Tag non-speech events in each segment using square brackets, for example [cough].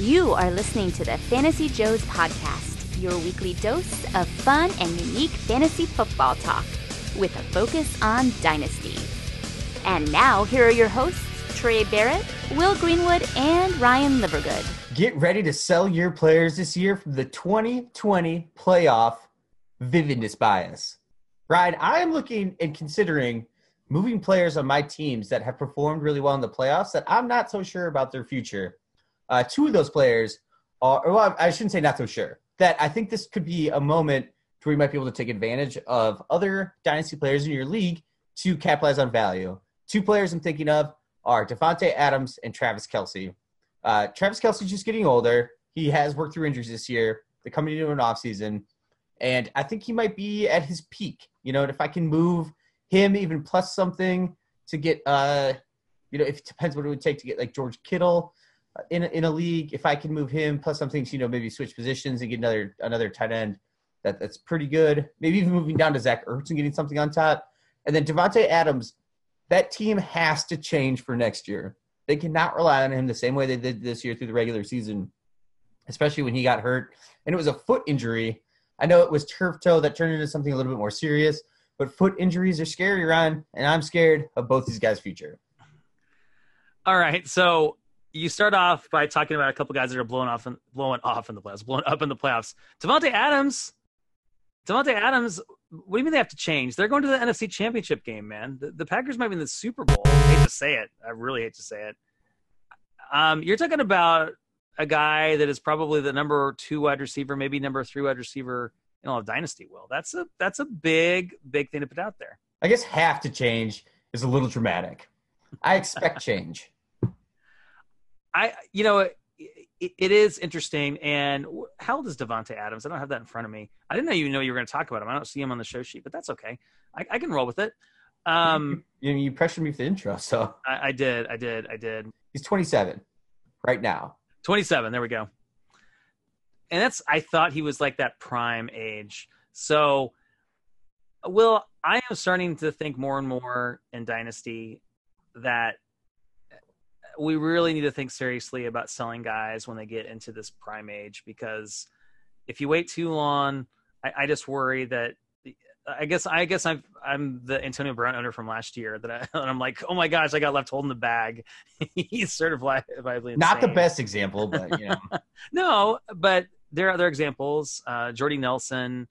You are listening to the Fantasy Joes podcast, your weekly dose of fun and unique fantasy football talk with a focus on dynasty. And now, here are your hosts, Trey Barrett, Will Greenwood, and Ryan Livergood. Get ready to sell your players this year from the 2020 playoff vividness bias. Ryan, I am looking and considering moving players on my teams that have performed really well in the playoffs that I'm not so sure about their future. Uh, two of those players are, well, I shouldn't say not so sure, that I think this could be a moment where you might be able to take advantage of other dynasty players in your league to capitalize on value. Two players I'm thinking of are Davante Adams and Travis Kelce. Uh, Travis Kelce's just getting older. He has worked through injuries this year. They're coming into an offseason. And I think he might be at his peak. You know, and if I can move him even plus something to get, uh, you know, it depends what it would take to get like George Kittle in in a league. If I can move him plus something to, you know, maybe switch positions and get another another tight end, that that's pretty good. Maybe even moving down to Zach Ertz and getting something on top. And then Davante Adams, that team has to change for next year. They cannot rely on him the same way they did this year through the regular season, especially when he got hurt. And it was a foot injury. I know it was turf toe that turned into something a little bit more serious, but foot injuries are scary, Ryan, and I'm scared of both these guys' future. All right, so you start off by talking about a couple guys that are blowing off, and blowing off in the playoffs, blowing up in the playoffs. Davante Adams, Davante Adams. What do you mean they have to change? They're going to the NFC Championship game, man. The, the Packers might be in the Super Bowl. I hate to say it. I really hate to say it. Um, you're talking about a guy that is probably the number two wide receiver, maybe number three wide receiver in all of Dynasty. Will that's a that's a big big thing to put out there. I guess have to change is a little dramatic. I expect [laughs] change. I you know it, it is interesting. And how old is Davante Adams? I don't have that in front of me. I didn't even know you were going to talk about him. I don't see him on the show sheet, but that's okay. I, I can roll with it. Um, [laughs] you, you pressured me for the intro, so I, I did, I did, I did. He's 27 right now. 27. There we go. And that's I thought he was like that prime age. So, Will, I am starting to think more and more in Dynasty that we really need to think seriously about selling guys when they get into this prime age because if you wait too long, I, I just worry that I guess I guess I'm I'm the Antonio Brown owner from last year that I, [laughs] and I'm like, oh my gosh, I got left holding the bag. [laughs] He's certifiably insane. Not the best example, but you know. [laughs] no, but there are other examples. Uh, Jordy Nelson.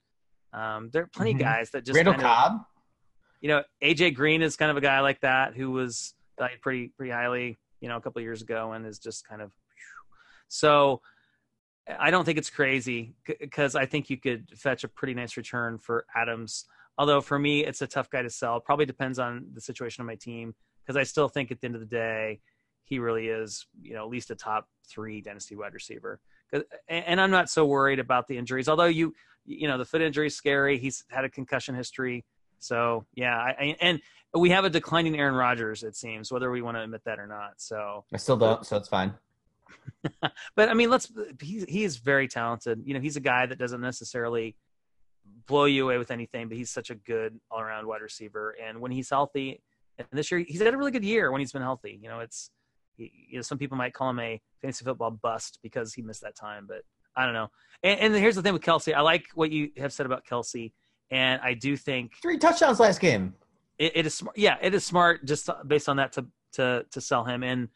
Um, there are plenty mm-hmm. of guys that just Randall kind Cobb. You know, AJ Green is kind of a guy like that who was valued pretty pretty highly, you know, a couple years ago, and is just kind of. So, I don't think it's crazy because I think you could fetch a pretty nice return for Adams. Although for me, it's a tough guy to sell. Probably depends on the situation of my team because I still think at the end of the day, he really is, you know, at least a top three dynasty wide receiver. And I'm not so worried about the injuries. Although you, you know, the foot injury is scary. He's had a concussion history. So yeah, I, and we have a declining Aaron Rodgers. It seems whether we want to admit that or not. So I still don't. So it's fine. [laughs] but I mean, let's. He he is very talented. You know, he's a guy that doesn't necessarily blow you away with anything, but he's such a good all around wide receiver. And when he's healthy, and this year he's had a really good year when he's been healthy. You know, it's you know some people might call him a fantasy football bust because he missed that time, but I don't know. And, and here's the thing with Kelce. I like what you have said about Kelce, and I do think three touchdowns last game. it, it is smart. Yeah, it is smart just based on that to to to sell him and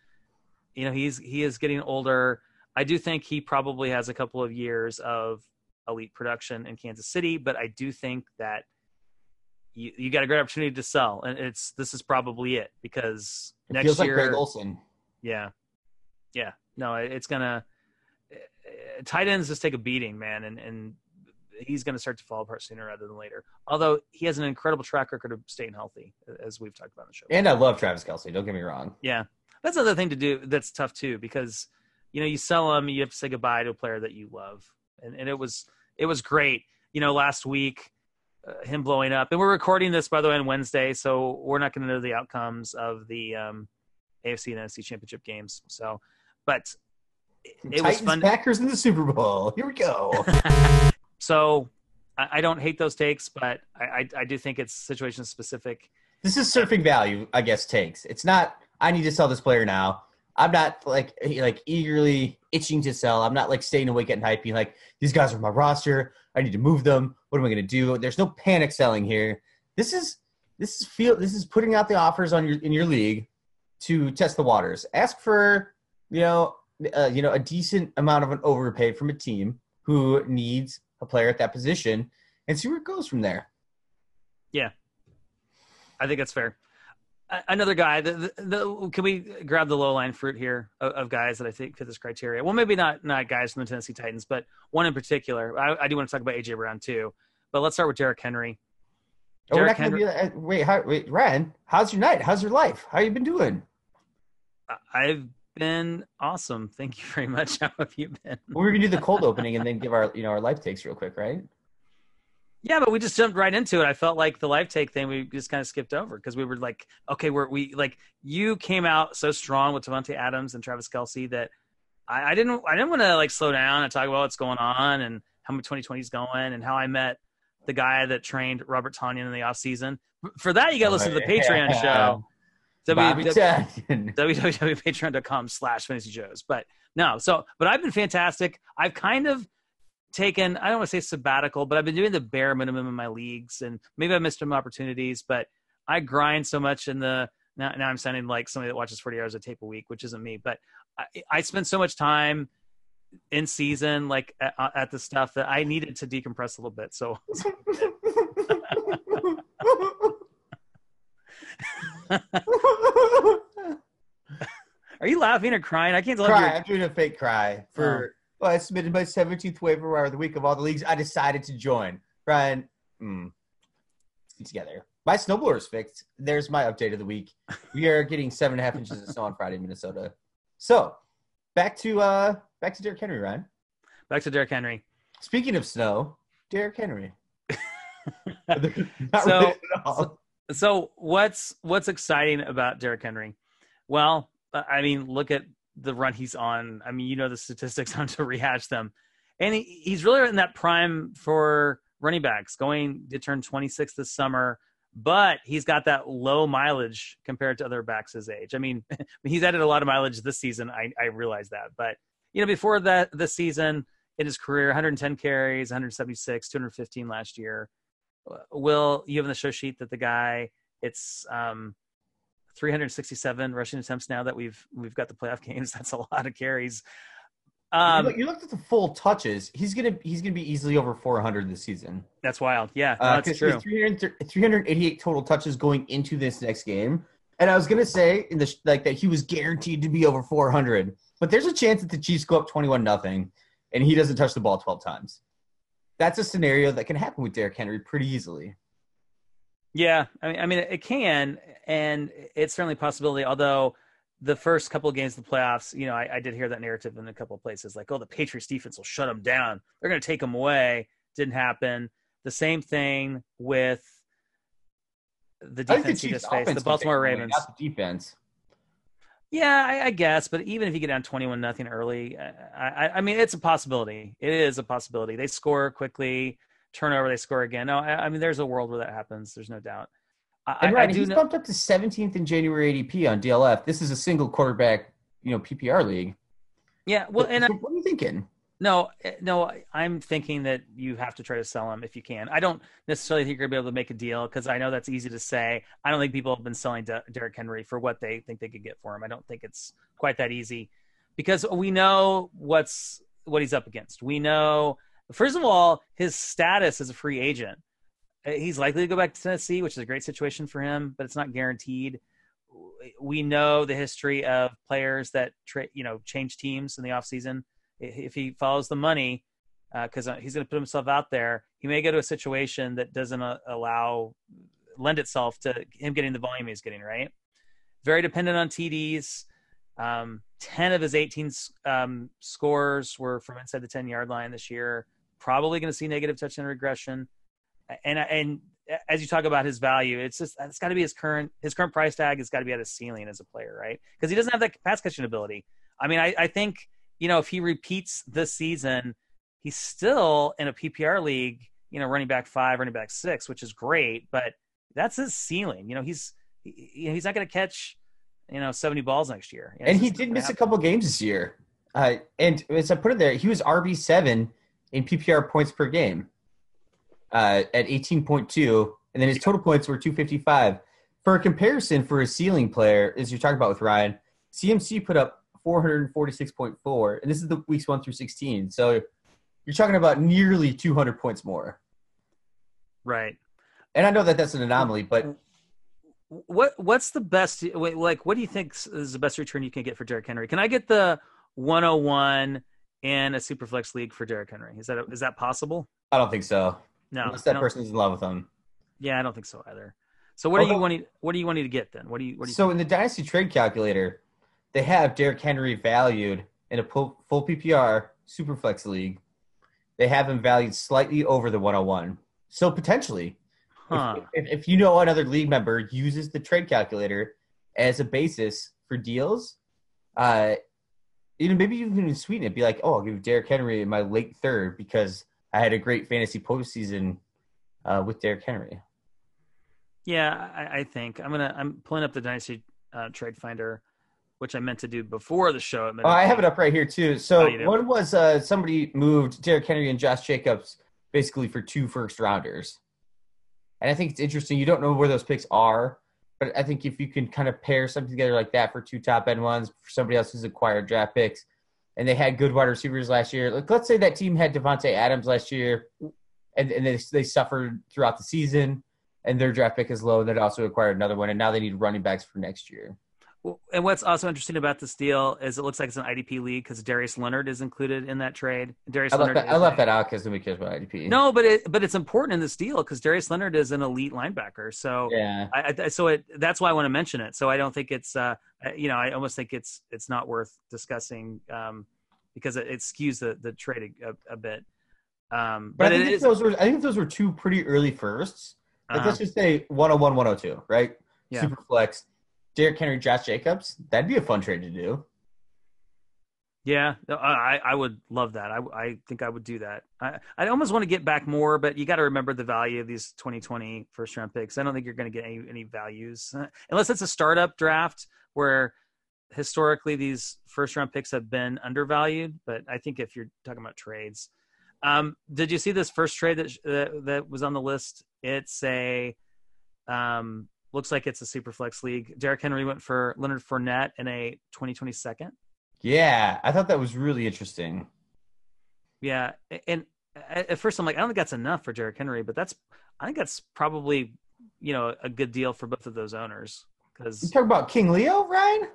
you know he's he is getting older. I do think he probably has a couple of years of elite production in Kansas City, but I do think that you, you got a great opportunity to sell, and it's this is probably it because it next feels year, like Greg Olsen. Yeah, yeah, no, it's gonna uh, tight ends just take a beating, man, and and he's going to start to fall apart sooner rather than later. Although he has an incredible track record of staying healthy, as we've talked about in the show. And I love Travis Kelce. Don't get me wrong. Yeah, that's another thing to do that's tough too because you know you sell them you have to say goodbye to a player that you love and, and it was it was great you know last week uh, him blowing up and we're recording this by the way on wednesday so we're not going to know the outcomes of the um, afc and nfc championship games so but it, it was fun packers in the super bowl here we go [laughs] so I, I, don't hate those takes but I, I, I do think it's situation specific this is surfing value i guess takes it's not I need to sell this player now. I'm not like like eagerly itching to sell. I'm not like staying awake at night being like, these guys are my roster. I need to move them. What am I going to do? There's no panic selling here. This is this is feel this is putting out the offers on your in your league to test the waters. Ask for you know uh, you know a decent amount of an overpay from a team who needs a player at that position and see where it goes from there. Yeah, I think that's fair. Another guy, the, the, the, can we grab the low line fruit here of, of, guys that I think fit this criteria? Well, maybe not not guys from the Tennessee Titans, but one in particular. I, I do want to talk about AJ Brown too, but let's start with Derrick Henry. Oh, Derrick Henry. Be, wait, how, wait, Ryan, how's your night? How's your life? How you been doing? I've been awesome. Thank you very much. [laughs] How have you been? We're gonna do the cold opening and then give our you know our life takes real quick, right? Yeah, but we just jumped right into it. I felt like the life take thing we just kind of skipped over because we were like, okay, we're we like you came out so strong with Davante Adams and Travis Kelce that I, I didn't I didn't want to like slow down and talk about what's going on and how 2020 is going and how I met the guy that trained Robert Tonyan in the off season. For that, you got to listen to the Patreon show. [laughs] www.patreon.com [laughs] slash fantasy joes. But no, so, but I've been fantastic. I've kind of taken I don't want to say sabbatical, but I've been doing the bare minimum in my leagues, and maybe I missed some opportunities, but I grind so much in the now, now I'm sounding like somebody that watches 40 hours of tape a week, which isn't me, but I, I spend so much time in season, like at, at the stuff that I needed to decompress a little bit. So. [laughs] [laughs] Laughing or crying? I can't tell. Cry. I'm doing a fake cry for oh. Well, I submitted my 17th waiver wire of the week of all the leagues I decided to join. Brian, mm, together. My snowblower is fixed. There's my update of the week. We are getting seven and a half inches of snow on Friday in Minnesota. So back to uh back to Derrick Henry, Ryan. Back to Derrick Henry. Speaking of snow, Derrick Henry. [laughs] [laughs] so, so, so what's what's exciting about Derrick Henry? Well, I mean, look at the run he's on. I mean, you know the statistics [laughs] on to rehash them, and he, he's really in that prime for running backs, going to turn 26 this summer. But he's got that low mileage compared to other backs his age. I mean, [laughs] he's added a lot of mileage this season. I, I realize that, but you know, before that, this season in his career, 110 carries, 176, 215 last year. Will you have in the show sheet that the guy? It's um, 367 rushing attempts now that we've we've got the playoff [laughs] games. That's a lot of carries. Um, you, looked at the full touches. He's gonna he's gonna be easily over 400 this season. That's wild. Yeah, uh, that's true. 388 total touches going into this next game. And I was gonna say in the like that he was guaranteed to be over 400, but there's a chance that the Chiefs go up 21 nothing, and he doesn't touch the ball 12 times. That's a scenario that can happen with Derrick Henry pretty easily. Yeah, I mean, I mean, it can, and it's certainly a possibility. Although the first couple of games of the playoffs, you know, I, I did hear that narrative in a couple of places, like, "Oh, the Patriots defense will shut them down. They're going to take them away." Didn't happen. The same thing with the defense he just faced, the Baltimore Ravens. Not the defense. Yeah, I, I, guess, but even if you get down twenty-one nothing early, I, I, I mean, it's a possibility. It is a possibility. They score quickly turnover, they score again. No, I, I mean, there's a world where that happens. There's no doubt. I, and right, he's know- bumped up to 17th in January ADP on DLF. This is a single quarterback, you know, PPR league. Yeah, well, and so what are you thinking? No, eh, no, I'm thinking that you have to try to sell him if you can. I don't necessarily think you're gonna be able to make a deal because I know that's easy to say. I don't think people have been selling De- Derrick Henry for what they think they could get for him. I don't think it's quite that easy because we know what's what he's up against. We know First of all, his status as a free agent. Uh, he's likely to go back to Tennessee, which is a great situation for him, but it's not guaranteed. We know the history of players that tra- you know change teams in the offseason. If he follows the money, because uh, he's going to put himself out there, he may go to a situation that doesn't uh, allow lend itself to him getting the volume he's getting. Right, very dependent on TDs. Um, 10 of his 18 um, scores were from inside the 10 yard line this year probably going to see negative touchdown regression. And and as you talk about his value, it's just it's got to be his current his current price tag has got to be at his ceiling as a player, right? Because he doesn't have that pass catching ability. I mean, I, I think you know if he repeats this season, he's still in a PPR league, you know, running back five, running back six, which is great, but that's his ceiling. You know, he's he, he's not going to catch you know, 70 balls next year. and he did miss a couple games this year. Uh, and as I put it there, he was RB seven in PPR points per game uh, at 18.2, and then his total points were 255. For a comparison, for a ceiling player, as you're talking about with Ryan, CMC put up 446.4, and this is the weeks one through 16. So you're talking about nearly 200 points more. Right. And I know that that's an anomaly, but what what's the best? Wait like, what do you think is the best return you can get for Derrick Henry? Can I get the 101 in a superflex league for Derrick Henry? Is that is that possible? I don't think so. No, unless that person's in love with him. Yeah, I don't think so either. So what okay. do you want? What do you want to get then? What do you? What do you so think? in the dynasty trade calculator, they have Derrick Henry valued in a full PPR superflex league. They have him valued slightly over the 101. So potentially, huh. if, if, if you know another league member uses the trade calculator as a basis for deals, uh, you know, maybe you can sweeten it. Be like, oh, I'll give Derrick Henry in my late third because I had a great fantasy postseason uh, with Derrick Henry. Yeah, I, I, think I'm gonna. I'm pulling up the dynasty uh, trade finder, which I meant to do before the show. Oh, I have it up right here too. So oh, one was uh, somebody moved Derrick Henry and Josh Jacobs basically for two first rounders, and I think it's interesting. You don't know where those picks are, but I think if you can kind of pair something together like that for two top end ones for somebody else who's acquired draft picks, and they had good wide receivers last year. Like let's say that team had Davante Adams last year, and, and they they suffered throughout the season, and their draft pick is low. And they also acquired another one, and now they need running backs for next year. And what's also interesting about this deal is it looks like it's an IDP league because Darius Leonard is included in that trade. Darius I Leonard. Left that, I left that out because nobody cares about IDP. No, but it but it's important in this deal because Darius Leonard is an elite linebacker. So yeah, I, I, so it that's why I want to mention it. So I don't think it's uh you know I almost think it's it's not worth discussing um because it, it skews the the trade a, a bit. Um, but, but I think those were I think those were two pretty early firsts. Like uh-huh. let's just say 101, 102, right? Yeah. Super flex. Derrick Henry, Josh Jacobs. That'd be a fun trade to do. Yeah, I, I would love that. I, I think I would do that. I, I almost want to get back more, but you got to remember the value of these 2020 first round picks. I don't think you're going to get any, any values unless it's a startup draft where historically these first round picks have been undervalued. But I think if you're talking about trades, um, did you see this first trade that, that, that was on the list? It's a um, looks like it's a super flex league. Derrick Henry went for Leonard Fournette in a 2020 second. Yeah, I thought that was really interesting. Yeah, and at first I'm like, I don't think that's enough for Derrick Henry, but that's I think that's probably you know a good deal for both of those owners because you talk about King Leo, Ryan.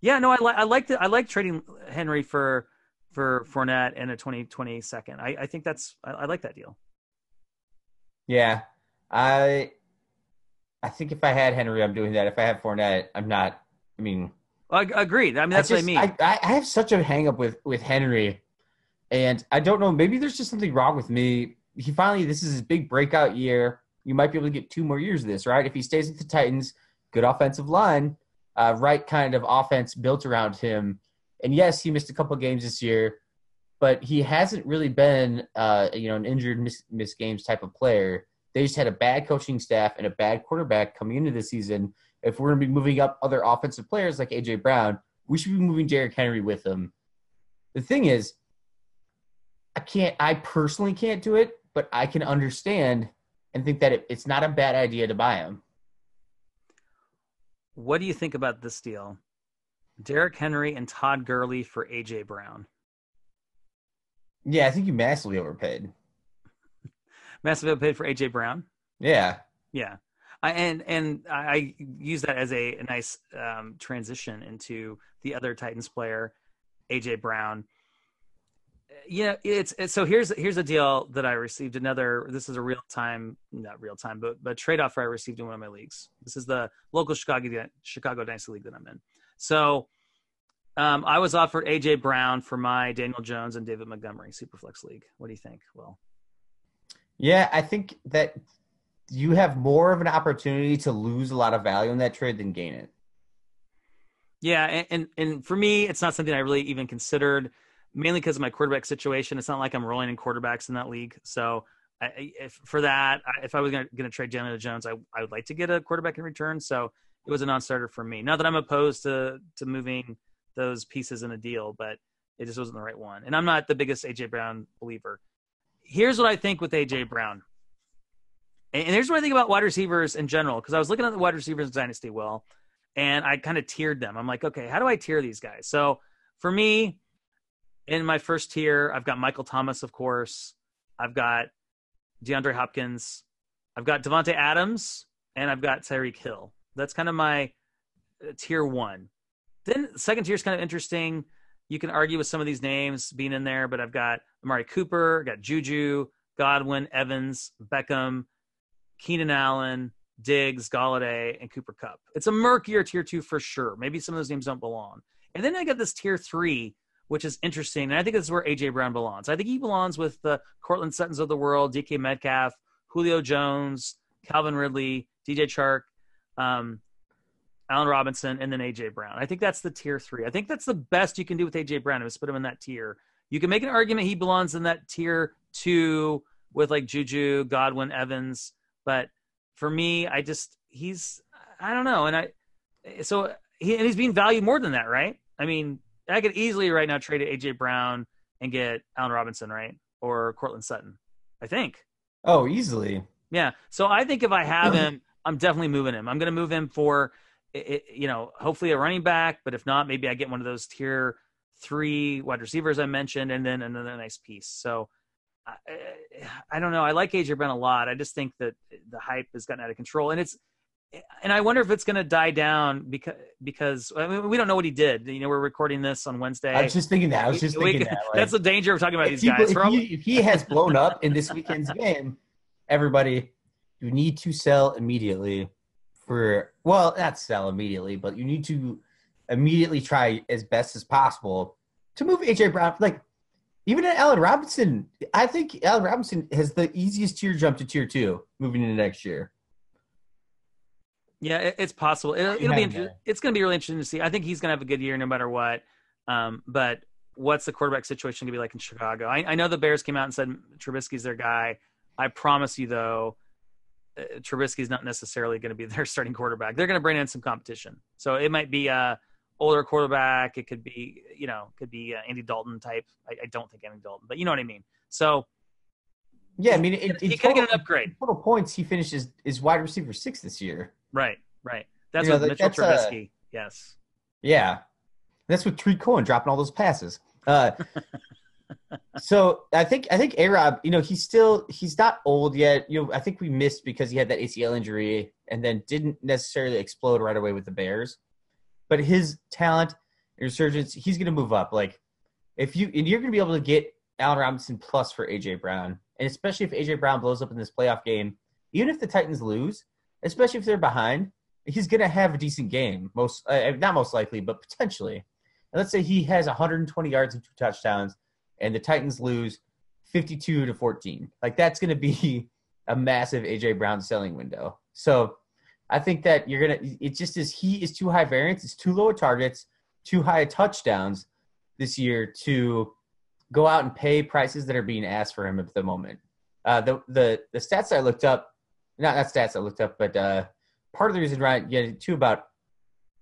Yeah, no, I like I like I like trading Henry for for Fournette in a 2020 second. I, I think that's I, I like that deal. Yeah, I I think if I had Henry, I'm doing that. If I have Fournette, I'm not. I mean, agreed. I mean, that's I just, what I mean. I, I have such a hang up with with Henry, and I don't know. Maybe there's just something wrong with me. He finally, this is his big breakout year. You might be able to get two more years of this, right? If he stays with the Titans, good offensive line, uh, right kind of offense built around him. And yes, he missed a couple games this year, but he hasn't really been, uh, you know, an injured miss, miss games type of player. They just had a bad coaching staff and a bad quarterback coming into the season. If we're going to be moving up other offensive players like AJ Brown, we should be moving Derrick Henry with them. The thing is, I can't. I personally can't do it, but I can understand and think that it, it's not a bad idea to buy him. What do you think about this deal? Derrick Henry and Todd Gurley for AJ Brown. Yeah, I think you massively overpaid. Massively overpaid for AJ Brown. Yeah, yeah, I, and and I use that as a, a nice um, transition into the other Titans player, AJ Brown. You know, it's, it's so here's here's a deal that I received. Another this is a real time, not real time, but but trade offer I received in one of my leagues. This is the local Chicago Chicago Dynasty League that I'm in. So um, I was offered AJ Brown for my Daniel Jones and David Montgomery Superflex League. What do you think? Well, yeah, I think that you have more of an opportunity to lose a lot of value in that trade than gain it. Yeah, and and, and for me, it's not something I really even considered, mainly because of my quarterback situation. It's not like I'm rolling in quarterbacks in that league, so. I, if for that, if I was going to trade Daniel Jones, I, I would like to get a quarterback in return. So it was a non-starter for me. Not that I'm opposed to to moving those pieces in a deal, but it just wasn't the right one. And I'm not the biggest AJ Brown believer. Here's what I think with AJ Brown. And here's what I think about wide receivers in general, because I was looking at the wide receivers dynasty well, and I kind of tiered them. I'm like, okay, how do I tier these guys? So for me, in my first tier, I've got Michael Thomas, of course. I've got DeAndre Hopkins. I've got Davante Adams, and I've got Tyreek Hill. That's kind of my uh, tier one. Then second tier is kind of interesting. You can argue with some of these names being in there, but I've got Amari Cooper, got Juju, Godwin, Evans, Beckham, Keenan Allen, Diggs, Golladay, and Cooper Kupp. It's a murkier tier two for sure. Maybe some of those names don't belong. And then I got this tier three, which is interesting. And I think this is where AJ Brown belongs. I think he belongs with the Courtland Suttons of the world, DK Metcalf, Julio Jones, Calvin Ridley, DJ Chark, um, Allen Robinson, and then AJ Brown. I think that's the tier three. I think that's the best you can do with AJ Brown is put him in that tier. You can make an argument he belongs in that tier two with like Juju, Godwin, Evans, but for me, I just he's I don't know, and I so he and he's being valued more than that, right? I mean, I could easily right now trade AJ Brown and get Allen Robinson, right, or Courtland Sutton. I think. Oh, easily. Yeah. So I think if I have him, I'm definitely moving him. I'm going to move him for, you know, hopefully a running back. But if not, maybe I get one of those tier three wide receivers I mentioned, and then another nice piece. So I, I don't know. I like AJ Brown a lot. I just think that the hype has gotten out of control, and it's and I wonder if it's going to die down because because I mean, we don't know what he did. You know, we're recording this on Wednesday. I was just thinking that. I was just thinking we, that. Like, that's the danger of talking about these he, guys. If he, if he has blown up in this weekend's [laughs] game, everybody, you need to sell immediately. For well, not sell immediately, but you need to immediately try as best as possible to move AJ Brown. Like even at Allen Robinson, I think Allen Robinson has the easiest tier jump to tier two moving into next year. Yeah, it's possible. It'll, it'll be. Inter- it's going to be really interesting to see. I think he's going to have a good year no matter what. Um, but what's the quarterback situation going to be like in Chicago? I, I, know the Bears came out and said Trubisky's their guy. I promise you, though, Uh, Trubisky's not necessarily going to be [laughs] their starting quarterback. They're going to bring in some competition. So it might be a older quarterback. It could be, you know, could be uh, Andy Dalton type. I, I don't think Andy Dalton, but you know what I mean. So yeah, I mean, it, he could get an upgrade. Total points, he finishes is wide receiver six this year. Right, right. That's you know, with Mitchell Trubisky. A, yes. Yeah, that's with Tarik Cohen dropping all those passes. Uh, [laughs] so I think I think A you know, he's still he's not old yet. You know, I think we missed because he had that ACL injury and then didn't necessarily explode right away with the Bears. But his talent resurgence, he's to move up. Like if you and you're to be able to get Allen Robinson plus for AJ Brown, and especially if AJ Brown blows up in this playoff game, even if the Titans lose, especially if they're behind, he's going to have a decent game. Most, uh, not most likely, but potentially. And let's say he has 120 yards and two touchdowns, and the Titans lose 52 to 14. Like that's going to be [laughs] a massive AJ Brown selling window. So I think that you're gonna. It just is. He is too high variance. It's too low targets, too high touchdowns this year to go out and pay prices that are being asked for him at the moment. Uh, the the the stats I looked up not that stats I looked up, but uh, part of the reason, right? Yeah, too about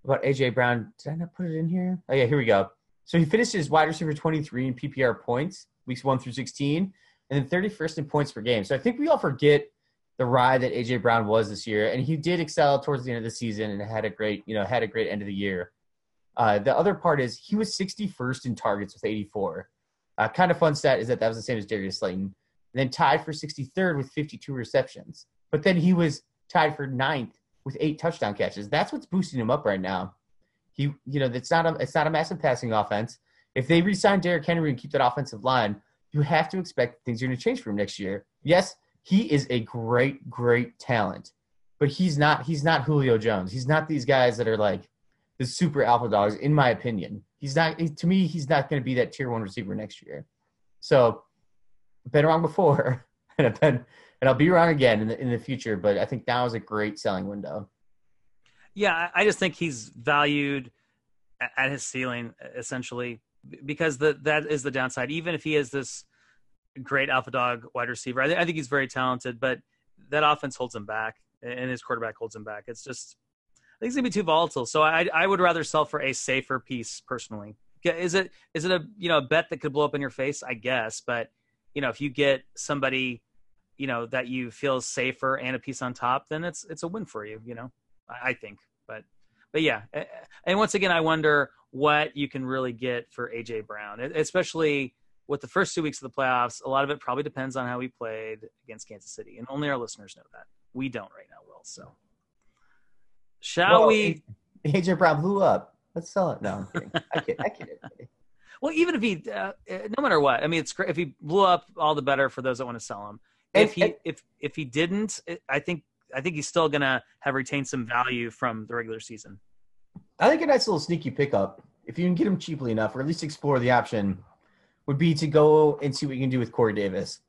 about AJ Brown. Did I not put it in here? Oh yeah, here we go. So he finished his wide receiver 23 in PPR points, weeks one through 16, and then 31st in points per game. So I think we all forget the ride that AJ Brown was this year, and he did excel towards the end of the season and had a great, you know, had a great end of the year. Uh, the other part is he was 61st in targets with 84. Uh, kind of fun stat is that that was the same as Darius Slayton, and then tied for 63rd with 52 receptions. But then he was tied for ninth with eight touchdown catches. That's what's boosting him up right now. He, you know, it's not a it's not a massive passing offense. If they resign Derrick Henry and keep that offensive line, you have to expect things are going to change for him next year. Yes, he is a great, great talent, but he's not he's not Julio Jones. He's not these guys that are like the super alpha dogs, in my opinion. He's not to me. He's not going to be that tier one receiver next year. So, I've been wrong before, [laughs] and I've been and I'll be wrong again in the in the future. But I think now is a great selling window. Yeah, I just think he's valued at his ceiling essentially because the that is the downside. Even if he is this great alpha dog wide receiver, I, th- I think he's very talented, but that offense holds him back, and his quarterback holds him back. It's just I think it's gonna be too volatile. So I I would rather sell for a safer piece personally. Is it is it a you know a bet that could blow up in your face? I guess, but you know if you get somebody you know that you feel safer and a piece on top, then it's it's a win for you. You know, I, think. But but yeah, and once again, I wonder what you can really get for AJ Brown, especially with the first two weeks of the playoffs. A lot of it probably depends on how he played against Kansas City, and only our listeners know that. We don't right now, Will. So shall well, we? AJ Brown blew up. Let's sell it. No, I'm kidding. I kid. I kid. [laughs] Well, even if he, uh, no matter what, I mean, it's great if he blew up. All the better for those that want to sell him if he if if he didn't, I think I think he's still gonna have retained some value from the regular season. I think a nice little sneaky pickup, if you can get him cheaply enough, or at least explore the option, would be to go and see what you can do with Corey Davis.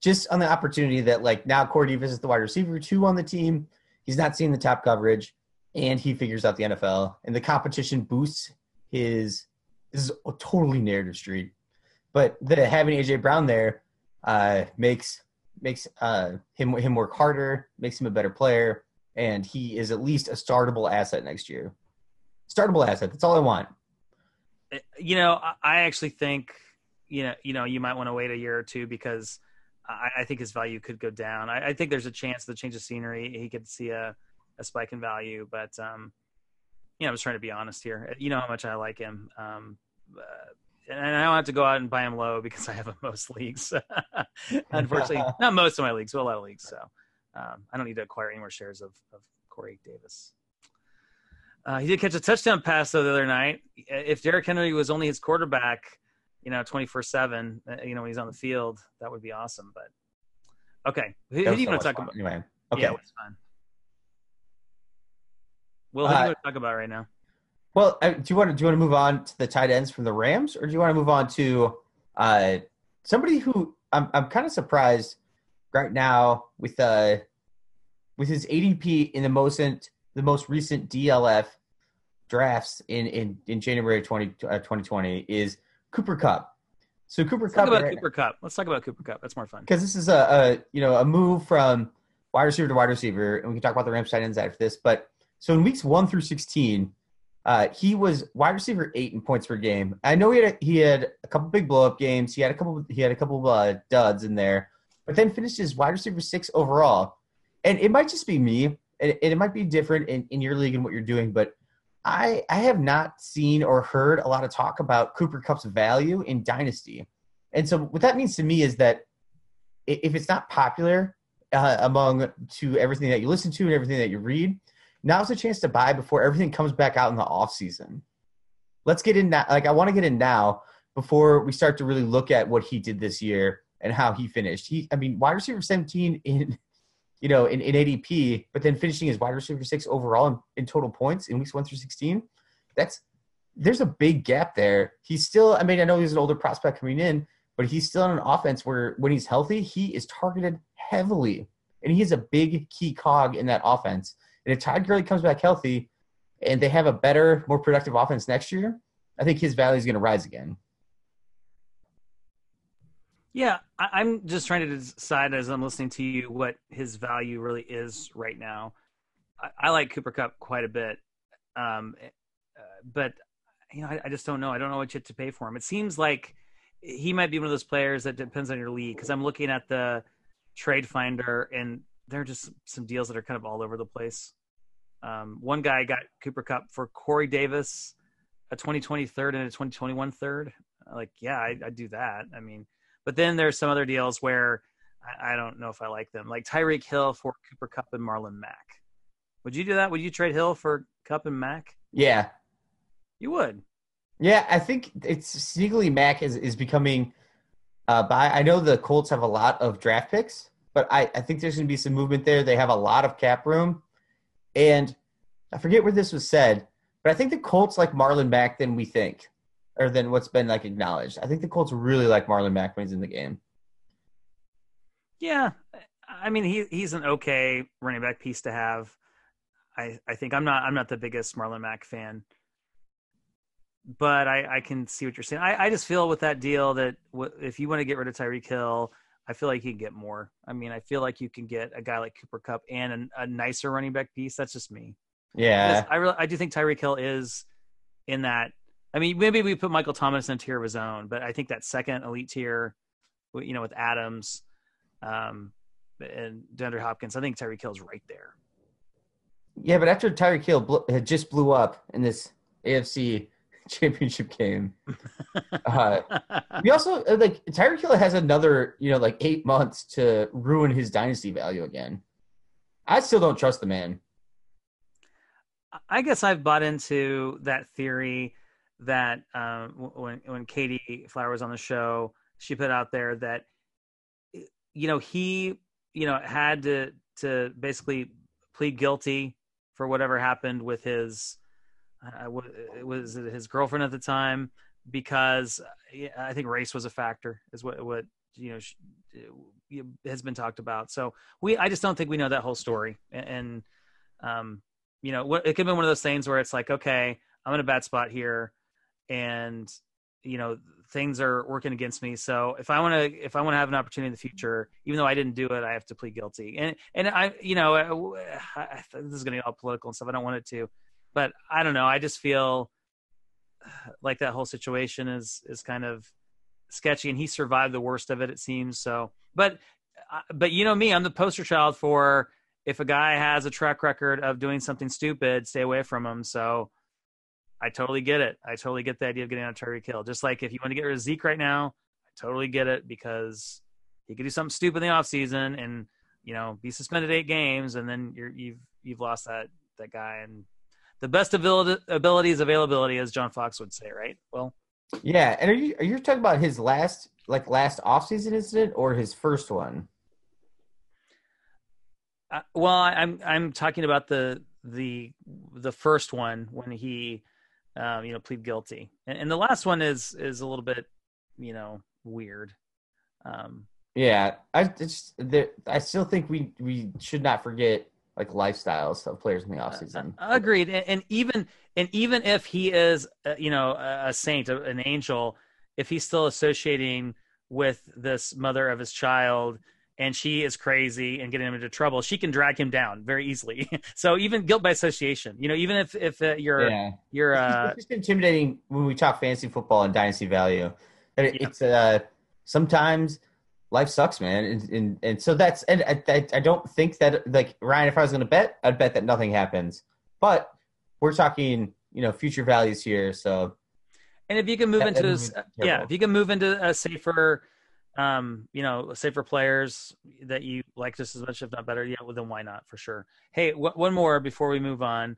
Just on the opportunity that like now Corey Davis is the wide receiver two on the team. He's not seeing the top coverage, and he figures out the NFL, and the competition boosts his. This is a totally narrative street, but the having AJ Brown there uh, makes makes uh, him him work harder, makes him a better player, and he is at least a startable asset next year. Startable asset. That's all I want. Uh, you know, I actually think you know you know you might want to wait a year or two because I, I think his value could go down. I, I, think there's a chance the change of scenery he could see a, a spike in value, but um, you know, I was trying to be honest here. You know how much I like him. Um, uh, and I don't have to go out and buy him low because I have him [laughs] most leagues. [laughs] Unfortunately, [laughs] not most of my leagues, but a lot of leagues. So um, I don't need to acquire any more shares of, of Corey Davis. Uh, he did catch a touchdown pass though the other night. If Derrick Henry was only his quarterback, you know, twenty four seven, uh, you know, when he's on the field, that would be awesome. But okay, who, who do you want to talk fun. about? Anyway, okay, yeah, it's fun. Will, who uh, do you want to talk about right now? Well, do you want to do you want to move on to the tight ends from the Rams, or do you want to move on to uh, somebody who I'm I'm kind of surprised right now with uh with his ADP in the most the most recent DLF drafts in in in January 20, uh, 2020 is Cooper Kupp. So Cooper Let's Kupp. Talk about right Cooper Kupp. Let's talk about Cooper Kupp. That's more fun because this is a, a you know a move from wide receiver to wide receiver, and we can talk about the Rams tight ends after this. But so in weeks one through sixteen uh, he was wide receiver eight in points per game. I know he had a, he had a couple big blow up games. He had a couple he had a couple uh, duds in there, but then finished as wide receiver six overall. And it might just be me, and it, might be different in, in your league and what you're doing, but I I have not seen or heard a lot of talk about Cooper Kupp's value in dynasty. And so what that means to me is that if it's not popular uh, among to everything that you listen to and everything that you read, now's a chance to buy before everything comes back out in the off season. Let's get in now. Like I want to get in now before we start to really look at what he did this year and how he finished. He, I mean, wide receiver 17 in, you know, in, in ADP, but then finishing as wide receiver six overall in, in total points in weeks one through 16. That's there's a big gap there. He's still, I mean, I know he's an older prospect coming in, but he's still in an offense where when he's healthy, he is targeted heavily. And he is a big key cog in that offense. And if Todd Gurley comes back healthy and they have a better, more productive offense next year, I think his value is going to rise again. Yeah, I'm just trying to decide as I'm listening to you what his value really is right now. I, like Cooper Kupp quite a bit, um, uh, but you know, I, I, just don't know. I don't know what you have to pay for him. It seems like he might be one of those players that depends on your league because I'm looking at the trade finder and there are just some deals that are kind of all over the place. Um, one guy got Cooper Kupp for Corey Davis, a 2020 third and a 2021 third. Like, yeah, I, I do that. I mean, but then there's some other deals where I, I don't know if I like them, like Tyreek Hill for Cooper Kupp and Marlon Mack. Would you do that? Would you trade Hill for Kupp and Mack? Yeah, you would. Yeah, I think it's sneakily Mack is is becoming. Uh, by I know the Colts have a lot of draft picks, but I, I think there's going to be some movement there. They have a lot of cap room. And I forget where this was said, but I think the Colts like Marlon Mack than we think, or than what's been like acknowledged. I think the Colts really like Marlon Mack when he's in the game. Yeah. I mean, he he's an okay running back piece to have. I, I think I'm not I'm not the biggest Marlon Mack fan, but I, I can see what you're saying. I, I just feel with that deal that if you want to get rid of Tyreek Hill, I feel like you can get more. I mean, I feel like you can get a guy like Cooper Kupp and a, a nicer running back piece. That's just me. Yeah, I really, I do think Tyreek Hill is in that. I mean, maybe we put Michael Thomas in a tier of his own, but I think that second elite tier, you know, with Adams, um, and DeAndre Hopkins, I think Tyreek Hill's right there. Yeah, but after Tyreek Hill bl- had just blew up in this AFC championship game, [laughs] uh, we also uh, like Tyreek Hill has another, you know, like eight months to ruin his dynasty value again. I still don't trust the man. I guess I've bought into that theory that um, when when Katie Flower was on the show, she put out there that you know he you know had to to basically plead guilty for whatever happened with his uh, was his girlfriend at the time because I think race was a factor is what what you know has been talked about. So we I just don't think we know that whole story. And um you know it could be one of those things where it's like okay I'm in a bad spot here and you know things are working against me. So if i want to if i want to have an opportunity in the future even though i didn't do it i have to plead guilty. And and i you know I, I, this is going to get all political and stuff. I don't want it to but i don't know i just feel [sighs] like that whole situation is is kind of sketchy and he survived the worst of it it seems so but uh, but you know me i'm the poster child for if a guy has a track record of doing something stupid stay away from him so I totally get it. I totally get the idea of getting on Tyreek Hill. Just like if you want to get rid of Zeke right now, I totally get it because he could do something stupid in the offseason and you know be suspended eight games, and then you're you've you've lost that that guy. And the best ability, ability is availability, as John Fox would say, right? Well, yeah. And are you are you talking about his last like last offseason incident or his first one? Uh, well, I'm I'm talking about the the the first one when he um, you know, plead guilty. And, and, the last one is is a little bit, you know, weird. Um, yeah, I just I still think we we should not forget like lifestyles of players in the offseason. Uh, agreed. And, and, even and even if he is, uh, you know, a, saint, an angel, if he's still associating with this mother of his child and she is crazy and getting him into trouble, she can drag him down very easily. [laughs] so even guilt by association, you know, even if if uh, you're yeah. you're uh, it's just intimidating when we talk fantasy football and dynasty value. It, yeah. It's uh sometimes life sucks, man, and and, and so that's and I, I, don't think that like Ryan, if I was going to bet, I'd bet that nothing happens. But we're talking, you know, future values here, so. And if you can move that, into, yeah, if you can move into a safer um, you know, safer players that you like just as much, if not better, yeah, well, then why not for sure. Hey, w- one more before we move on.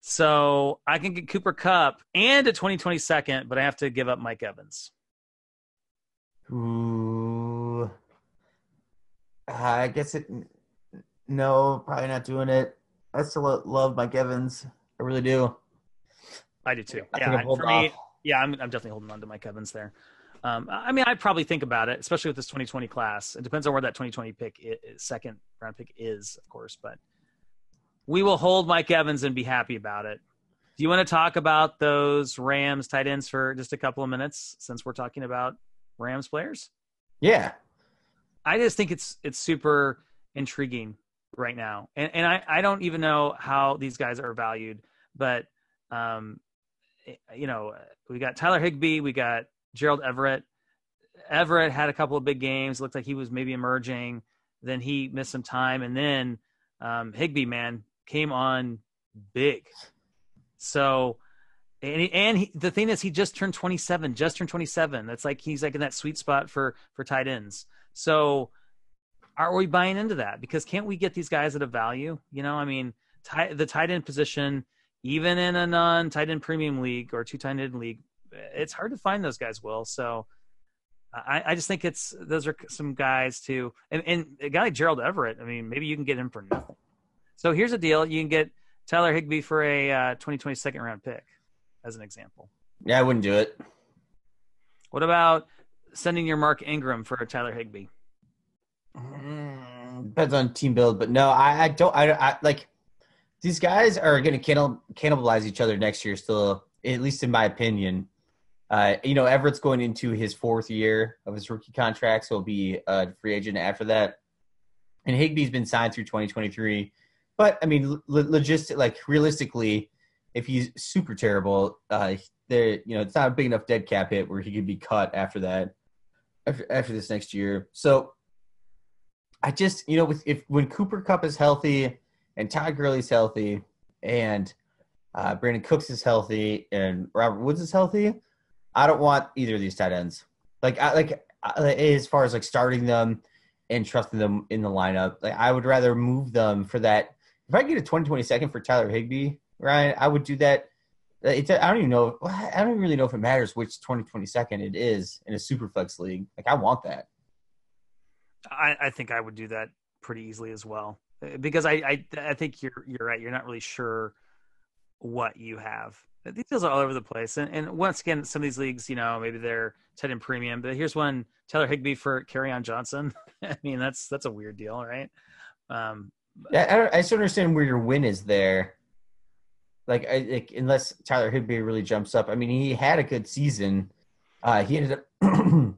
So I can get Cooper Kupp and a 2020 second, but I have to give up Mike Evans. Ooh, I guess it. No, probably not doing it. I still love Mike Evans. I really do. I do too. I yeah, for me, yeah, I'm, I'm definitely holding on to Mike Evans there. Um, I mean, I'd probably think about it, especially with this 2020 class. It depends on where that 2020 pick, is, second round pick is, of course. But we will hold Mike Evans and be happy about it. Do you want to talk about those Rams tight ends for just a couple of minutes, since we're talking about Rams players? Yeah, I just think it's it's super intriguing right now, and and I I don't even know how these guys are valued, but um, you know, we got Tyler Higbee, we got Gerald Everett. Everett had a couple of big games. Looked like he was maybe emerging. Then he missed some time, and then um, Higbee man came on big. So, and he, and he, the thing is, he just turned 27. Just turned 27. That's like he's like in that sweet spot for for tight ends. So, are we buying into that? Because can't we get these guys at a value? You know, I mean, tight, the tight end position, even in a non tight end premium league or two tight end league, it's hard to find those guys, Will. So I, I just think it's those are some guys too, and, and a guy like Gerald Everett. I mean, maybe you can get him for nothing. So here's a deal: you can get Tyler Higbee for a uh, 2020 second round pick, as an example. Yeah, I wouldn't do it. What about sending your Mark Ingram for a Tyler Higbee? Mm, depends on team build, but no, I, I don't. I, I like these guys are going to cannibalize each other next year. Still, at least in my opinion. Uh, you know, Everett's going into his fourth year of his rookie contract, so he'll be a free agent after that. And Higbee's been signed through 2023. But I mean, lo- logistic like realistically, if he's super terrible, uh, there you know it's not a big enough dead cap hit where he could be cut after that, after after this next year. So I just you know with if when Cooper Kupp is healthy and Todd Gurley's healthy and uh, Brandin Cooks is healthy and Robert Woods is healthy, I don't want either of these tight ends. Like I like uh, as far as like starting them and trusting them in the lineup. Like I would rather move them for that. If I get a 20 second for Tyler Higbee, Ryan, I would do that. Uh, it's, I don't even know. I don't even really know if it matters which 20 second it is in a superflex league. Like I want that. I, I think I would do that pretty easily as well uh, because I, I I think you're you're right. You're not really sure what you have. Uh, these deals are all over the place, and, and once again, some of these leagues, you know, maybe they're tight end premium. But here's one: Tyler Higbee for on Johnson. [laughs] I mean, that's that's a weird deal, right? Um, yeah, I, I just understand where your win is there. Like, I, like unless Tyler Higbee really jumps up. I mean, he had a good season. Uh, he ended up [clears throat]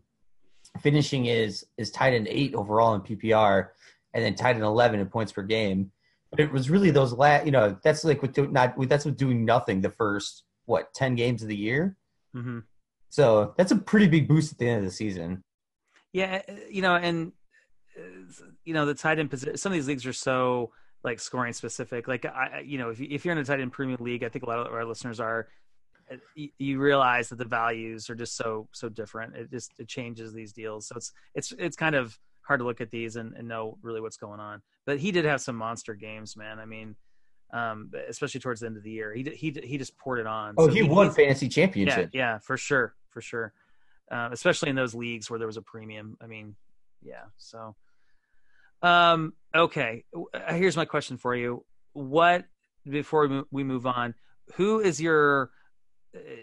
finishing his is tight end eight overall in PPR, and then tight end eleven in points per game. But it was really those last, you know, that's like with not that's with doing nothing the first what ten games of the year. Mm-hmm. So that's a pretty big boost at the end of the season. Yeah, you know, and uh, you know the tight end position. Some of these leagues are so like scoring specific. Like I, you know, if if you're in a tight end premium league, I think a lot of our listeners are. Uh, you realize that the values are just so so different. It just it changes these deals. So it's it's it's kind of hard to look at these and, and know really what's going on. But he did have some monster games, man. I mean, um, especially towards the end of the year, he he he just poured it on. Oh, so he, he won fantasy championship. Yeah, yeah, for sure, for sure. Uh, especially in those leagues where there was a premium. I mean, yeah. So, um, okay. Uh, here's my question for you: What before we move on? Who is your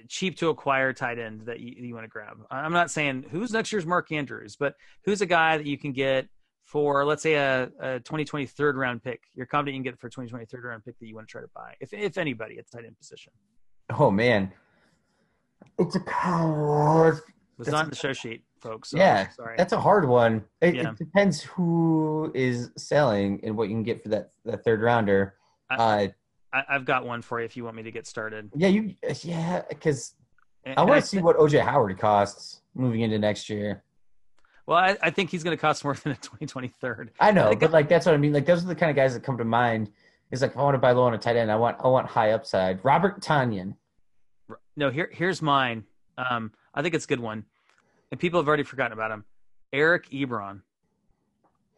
cheap to acquire tight end that you, you want to grab. I'm not saying who's next year's Mark Andrews, but who's a guy that you can get for, let's say, a, a 2020 third round pick. You're confident you can get for a 2020 third round pick that you want to try to buy, if if anybody at the tight end position. Oh man, it's a hard. It's not in the show sheet, folks. So yeah, sorry. that's a hard one. It, yeah. it, depends who is selling and what you can get for that that third rounder. I, uh, I, have got one for you if you want me to get started. Yeah, you yeah, because I want to see what OJ Howard costs moving into next year. Well, I, I think he's going to cost more [laughs] than a 2023rd. I know, I but like that's what I mean. Like those are the kind of guys that come to mind. Is like if I want to buy low on a tight end, I want I want high upside. Robert Tonyan. No, here here's mine. Um, I think it's a good one, and people have already forgotten about him. Eric Ebron.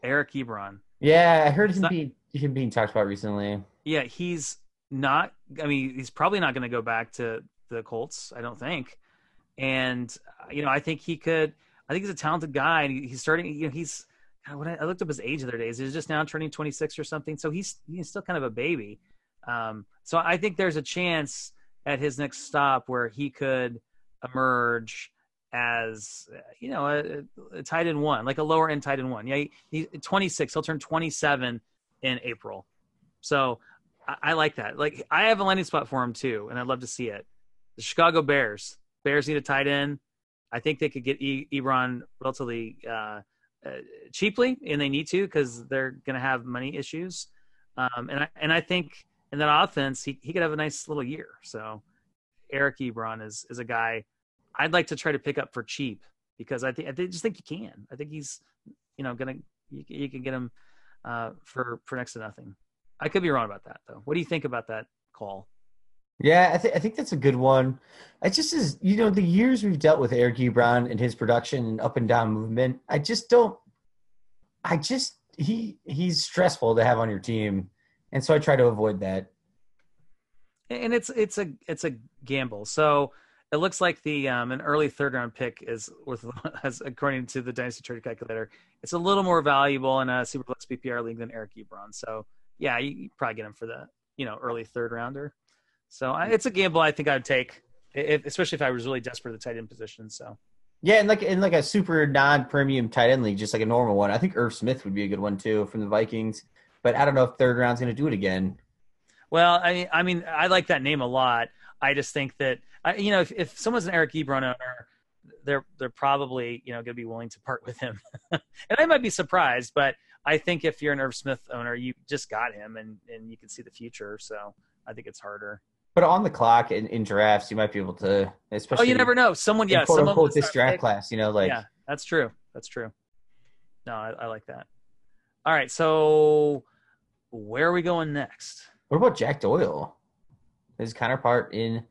Eric Ebron. Yeah, I heard him not, being him being talked about recently. Yeah, he's not. I mean, he's probably not going to go back to the Colts. I don't think. And you know, I think he could. I think he's a talented guy, and he's starting. You know, he's. When I, looked up his age the other days, he's just now turning 26 or something. So he's he's still kind of a baby. Um, so I think there's a chance at his next stop where he could emerge as you know a, a tight end one, like a lower end tight end one. Yeah, he, he's 26. He'll turn 27 in April. So I, I, like that. Like I have a landing spot for him too, and I'd love to see it. The Chicago Bears. Bears need a tight end. I think they could get e- Ebron relatively uh, uh, cheaply, and they need to because they're going to have money issues. Um, and I and I think in that offense, he he could have a nice little year. So Eric Ebron is is a guy I'd like to try to pick up for cheap because I think I just think you can. I think he's you know gonna you, you can get him uh, for for next to nothing. I could be wrong about that though. What do you think about that call? Yeah, I, think I think that's a good one. It just is, you know, the years we've dealt with Eric Ebron and his production and up and down movement. I just don't. I just he he's stressful to have on your team, and so I try to avoid that. And it's it's a it's a gamble. So it looks like the um, an early third round pick is worth [laughs] as according to the dynasty trade calculator it's a little more valuable in a superflex PPR league than Eric Ebron. So yeah, you, you probably get him for the you know early third rounder. So I, it's a gamble I think I'd take, if, especially if I was really desperate at the tight end position. So yeah, and like in like a super non-premium tight end league, just like a normal one, I think Irv Smith would be a good one too from the Vikings. But I don't know if third round's going to do it again. Well, I I mean I like that name a lot. I just think that you know if, if someone's an Eric Ebron owner they're they're probably you know going to be willing to part with him, [laughs] and I might be surprised, but I think if you're an Irv Smith owner, you just got him, and and you can see the future. So I think it's harder. But on the clock in, in drafts, you might be able to, especially. Oh, you never know. Someone, yeah, quote someone unquote this draft pick- class. You know, like yeah, that's true. That's true. No, I, I like that. All right, so where are we going next? what about Jack Doyle? His counterpart in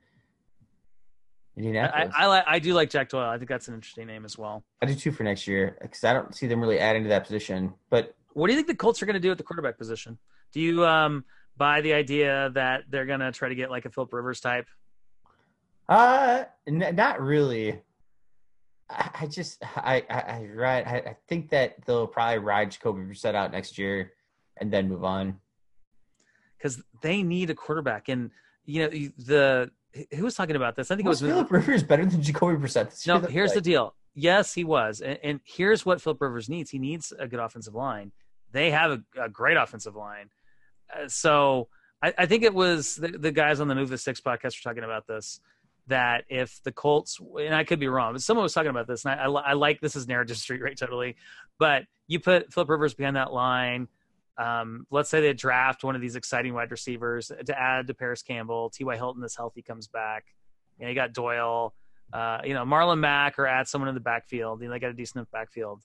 Indianapolis. I, I, I do like Jack Doyle. I think that's an interesting name as well. I do too for next year because I don't see them really adding to that position. But What do you think the Colts are going to do at the quarterback position? Do you um, buy the idea that they're going to try to get like a Philip Rivers type? uh, n- not really. I, I just I I, I right I, I think that they'll probably ride Jacoby Brissett out next year and then move on. Because they need a quarterback, and you know the who was talking about this? I think it Was was Philip Rivers better than Jacoby Brissett this No, here's the deal. Yes, he was, and, and here's what Philip Rivers needs. He needs a good offensive line. They have a, a great offensive line, uh, so I, I think it was the, the guys on the Move the Six podcast were talking about this. That if the Colts, and I could be wrong, but someone was talking about this, and I, I, I like this is narrative [laughs] street right totally, but you put Philip Rivers behind that line. Um, let's say they draft one of these exciting wide receivers to add to Parris Campbell. T.Y. Hilton is healthy, comes back. You know, you got Doyle uh, you know, Marlon Mack or add someone in the backfield. You know, they got a decent backfield.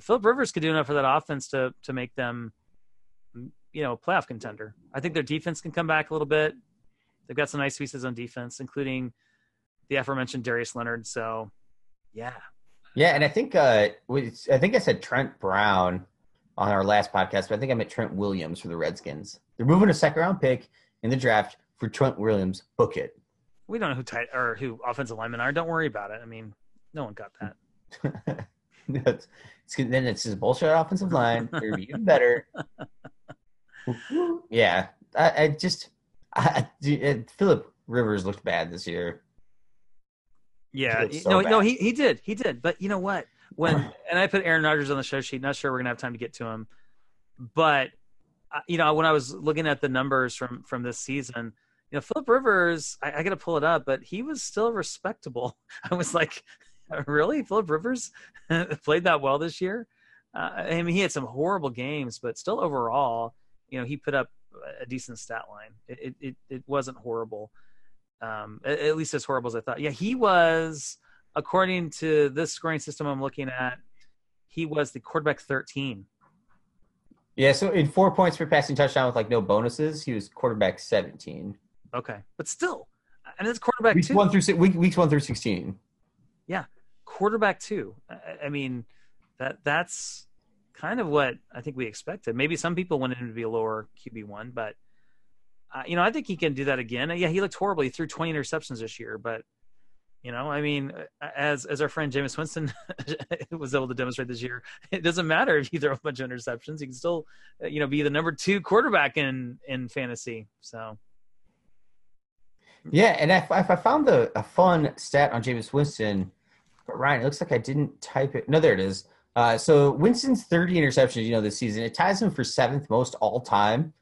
Philip Rivers could do enough for that offense to to make them, you know, a playoff contender. I think their defense can come back a little bit. They've got some nice pieces on defense, including the aforementioned Darius Leonard. So, yeah, Yeah, and I think uh, I think I said Trent Brown on our last podcast, but I think I meant Trent Williams for the Redskins. They're moving a second round pick in the draft for Trent Williams. Book it. we don't know who tight or who offensive linemen are. Don't worry about it. I mean, no one got that. [laughs] it's, it's, then it's just bullshit offensive line. They're be even better. [laughs] yeah, I, I just I, I, Philip Rivers looked bad this year. Yeah, so no, no, he he did, he did. But you know what? When and I put Aaron Rodgers on the show sheet. Not sure we're gonna have time to get to him, but uh, you know when I was looking at the numbers from from this season, you know Philip Rivers, I, I got to pull it up, but he was still respectable. [laughs] I was like, [laughs] really, Philip Rivers [laughs] played that well this year? Uh, I mean, he had some horrible games, but still overall, you know, he put up a decent stat line. It it it, wasn't horrible um, at least as horrible as I thought. Yeah, he was, according to this scoring system I'm looking at, he was the quarterback 13. Yeah, so in four points per passing touchdown with like no bonuses, he was quarterback seventeen. Okay, but still, and it's quarterback Weeks two. one through week, weeks one through sixteen. Yeah, quarterback two. I, I mean, that that's kind of what I think we expected. Maybe some people wanted him to be a lower QB one, but uh, you know, I think he can do that again. Yeah, he looked horrible. He threw 20 interceptions this year, but you know, I mean, as as our friend Jameis Winston [laughs] was able to demonstrate this year, [laughs] it doesn't matter if you throw a bunch of interceptions. You can still, uh, you know, be the number two quarterback in in fantasy. So Yeah, and if I found the a fun stat on Jameis Winston, but Ryan, it looks like I didn't type it. No, there it is. Uh, so Winston's 30 interceptions, you know, this season, it ties him for seventh most all time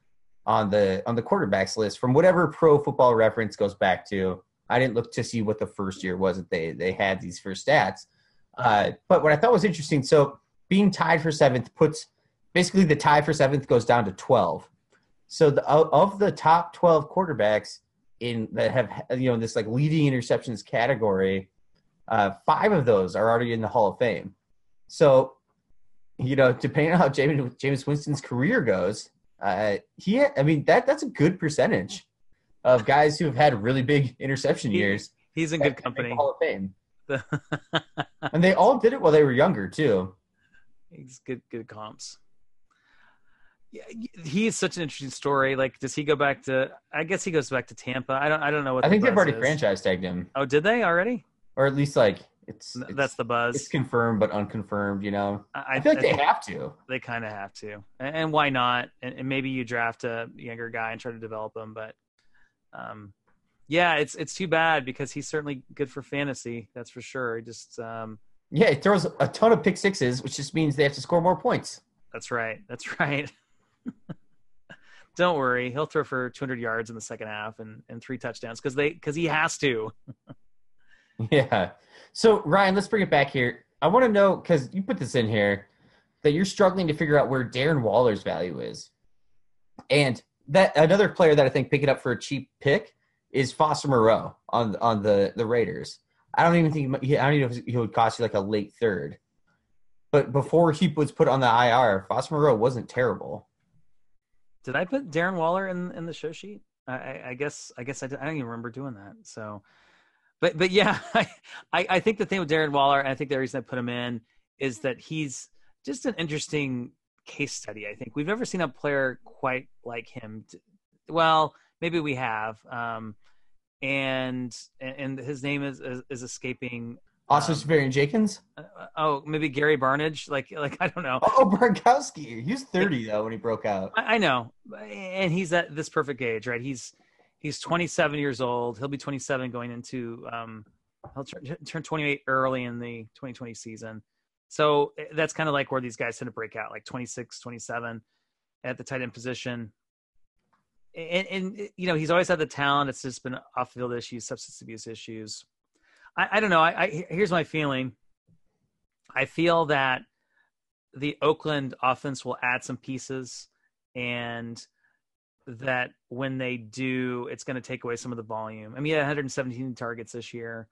on the on the quarterbacks list from whatever Pro Football Reference goes back to. I didn't look to see what the first year was that they they had these first stats. Uh, but what I thought was interesting, so being tied for seventh puts basically the tie for seventh goes down to 12. So the, of the top 12 quarterbacks in that have you know this like leading interceptions category, uh, five of those are already in the Hall of Fame. So, you know, depending on how James James Winston's career goes, uh, he I mean that that's a good percentage of guys who have had really big interception He- years. he's in good company. Hall of Fame, [laughs] and they all did it while they were younger too. He's good, good comps. Yeah, he is such an interesting story. Like, does he go back to? I guess he goes back to Tampa. I don't. I don't know what. I the think they've already is. franchise tagged him, Oh, did they already? or at least like it's, it's That's the buzz. it's confirmed but unconfirmed. You know, I, I feel like they have to. they kind of have to, and, and why not? And, and maybe you draft a younger guy and try to develop him, but um, yeah, it's it's too bad because he's certainly good for fantasy. That's for sure. He just um, Yeah, it throws a ton of pick sixes, which just means they have to score more points. That's right. That's [laughs] right. [laughs] Don't worry, he'll throw for 200 yards in the second half and, and three touchdowns because they because he has to. [laughs] Yeah. So Ryan, let's bring it back here. I want to know because you put this in here. that you're struggling to figure out where Darren Waller's value is. And that another player that I think picking up for a cheap pick is Foster Moreau on on the the Raiders. I don't even think he, I don't even know if he would cost you like a late third. But before he was put on the IR, Foster Moreau wasn't terrible. Did I put Darren Waller in in the show sheet? I, I guess I guess I, did, I don't even remember doing that. So, but but yeah, [laughs] I, I think the thing with Darren Waller, and I think the reason I put him in is that he's just an interesting case study. I think we've never seen a player quite like him. Well, maybe we have. Um, and and his name is is, is escaping. Austin um, Seferian-Jenkins. Uh, oh, maybe Gary Barnidge. Like like I don't know. Oh, Gronkowski. He was thirty though when he broke out. I, I know, and he's at this perfect age, right? He's he's 27 years old. He'll be 27 going into um, he'll turn, turn 28 early in the 2020 season. So eh, that's kind of like where these guys tend to break out, like 26, 27 at the tight end position. And, and you know, he's always had the talent. It's just been off field issues, substance abuse issues. I, I don't know. I, I, here's my feeling. I feel that the Oakland offense will add some pieces, and that when they do, it's going to take away some of the volume. I mean, 117 targets this year.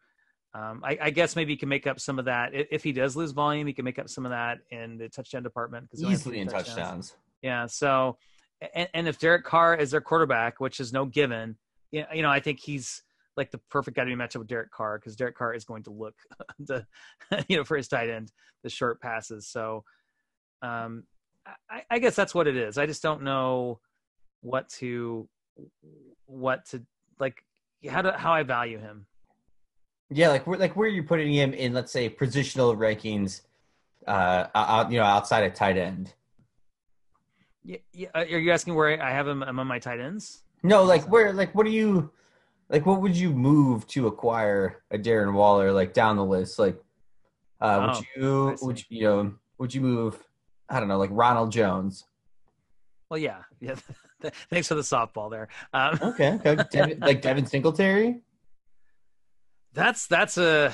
Um, I, I, guess maybe he can make up some of that if he does lose volume. He can make up some of that in the touchdown department easily in touchdowns. touchdowns. Yeah. So, and, and, if Derek Carr is their quarterback, which is no given, you know, you know I think he's like the perfect guy to be matched up with Derek Carr because Derek Carr is going to look [laughs] the, [laughs] you know, for his tight end, the short passes. So, um, I, I guess that's what it is. I just don't know what to, what to like, how to how I value him. Yeah, like where like where are you putting him in? Let's say positional rankings, uh, out you know outside of tight end. Yeah, yeah. Uh, are you asking where I have him among my tight ends? No, like where, like what do you, like what would you move to acquire a Darren Waller like down the list? Like, uh, would oh, you would you, you know would you move? I don't know, like Ronald Jones. Well, yeah, yeah. [laughs] Thanks for the softball there. Um, okay, okay. Devin, like Devin Singletary. That's that's a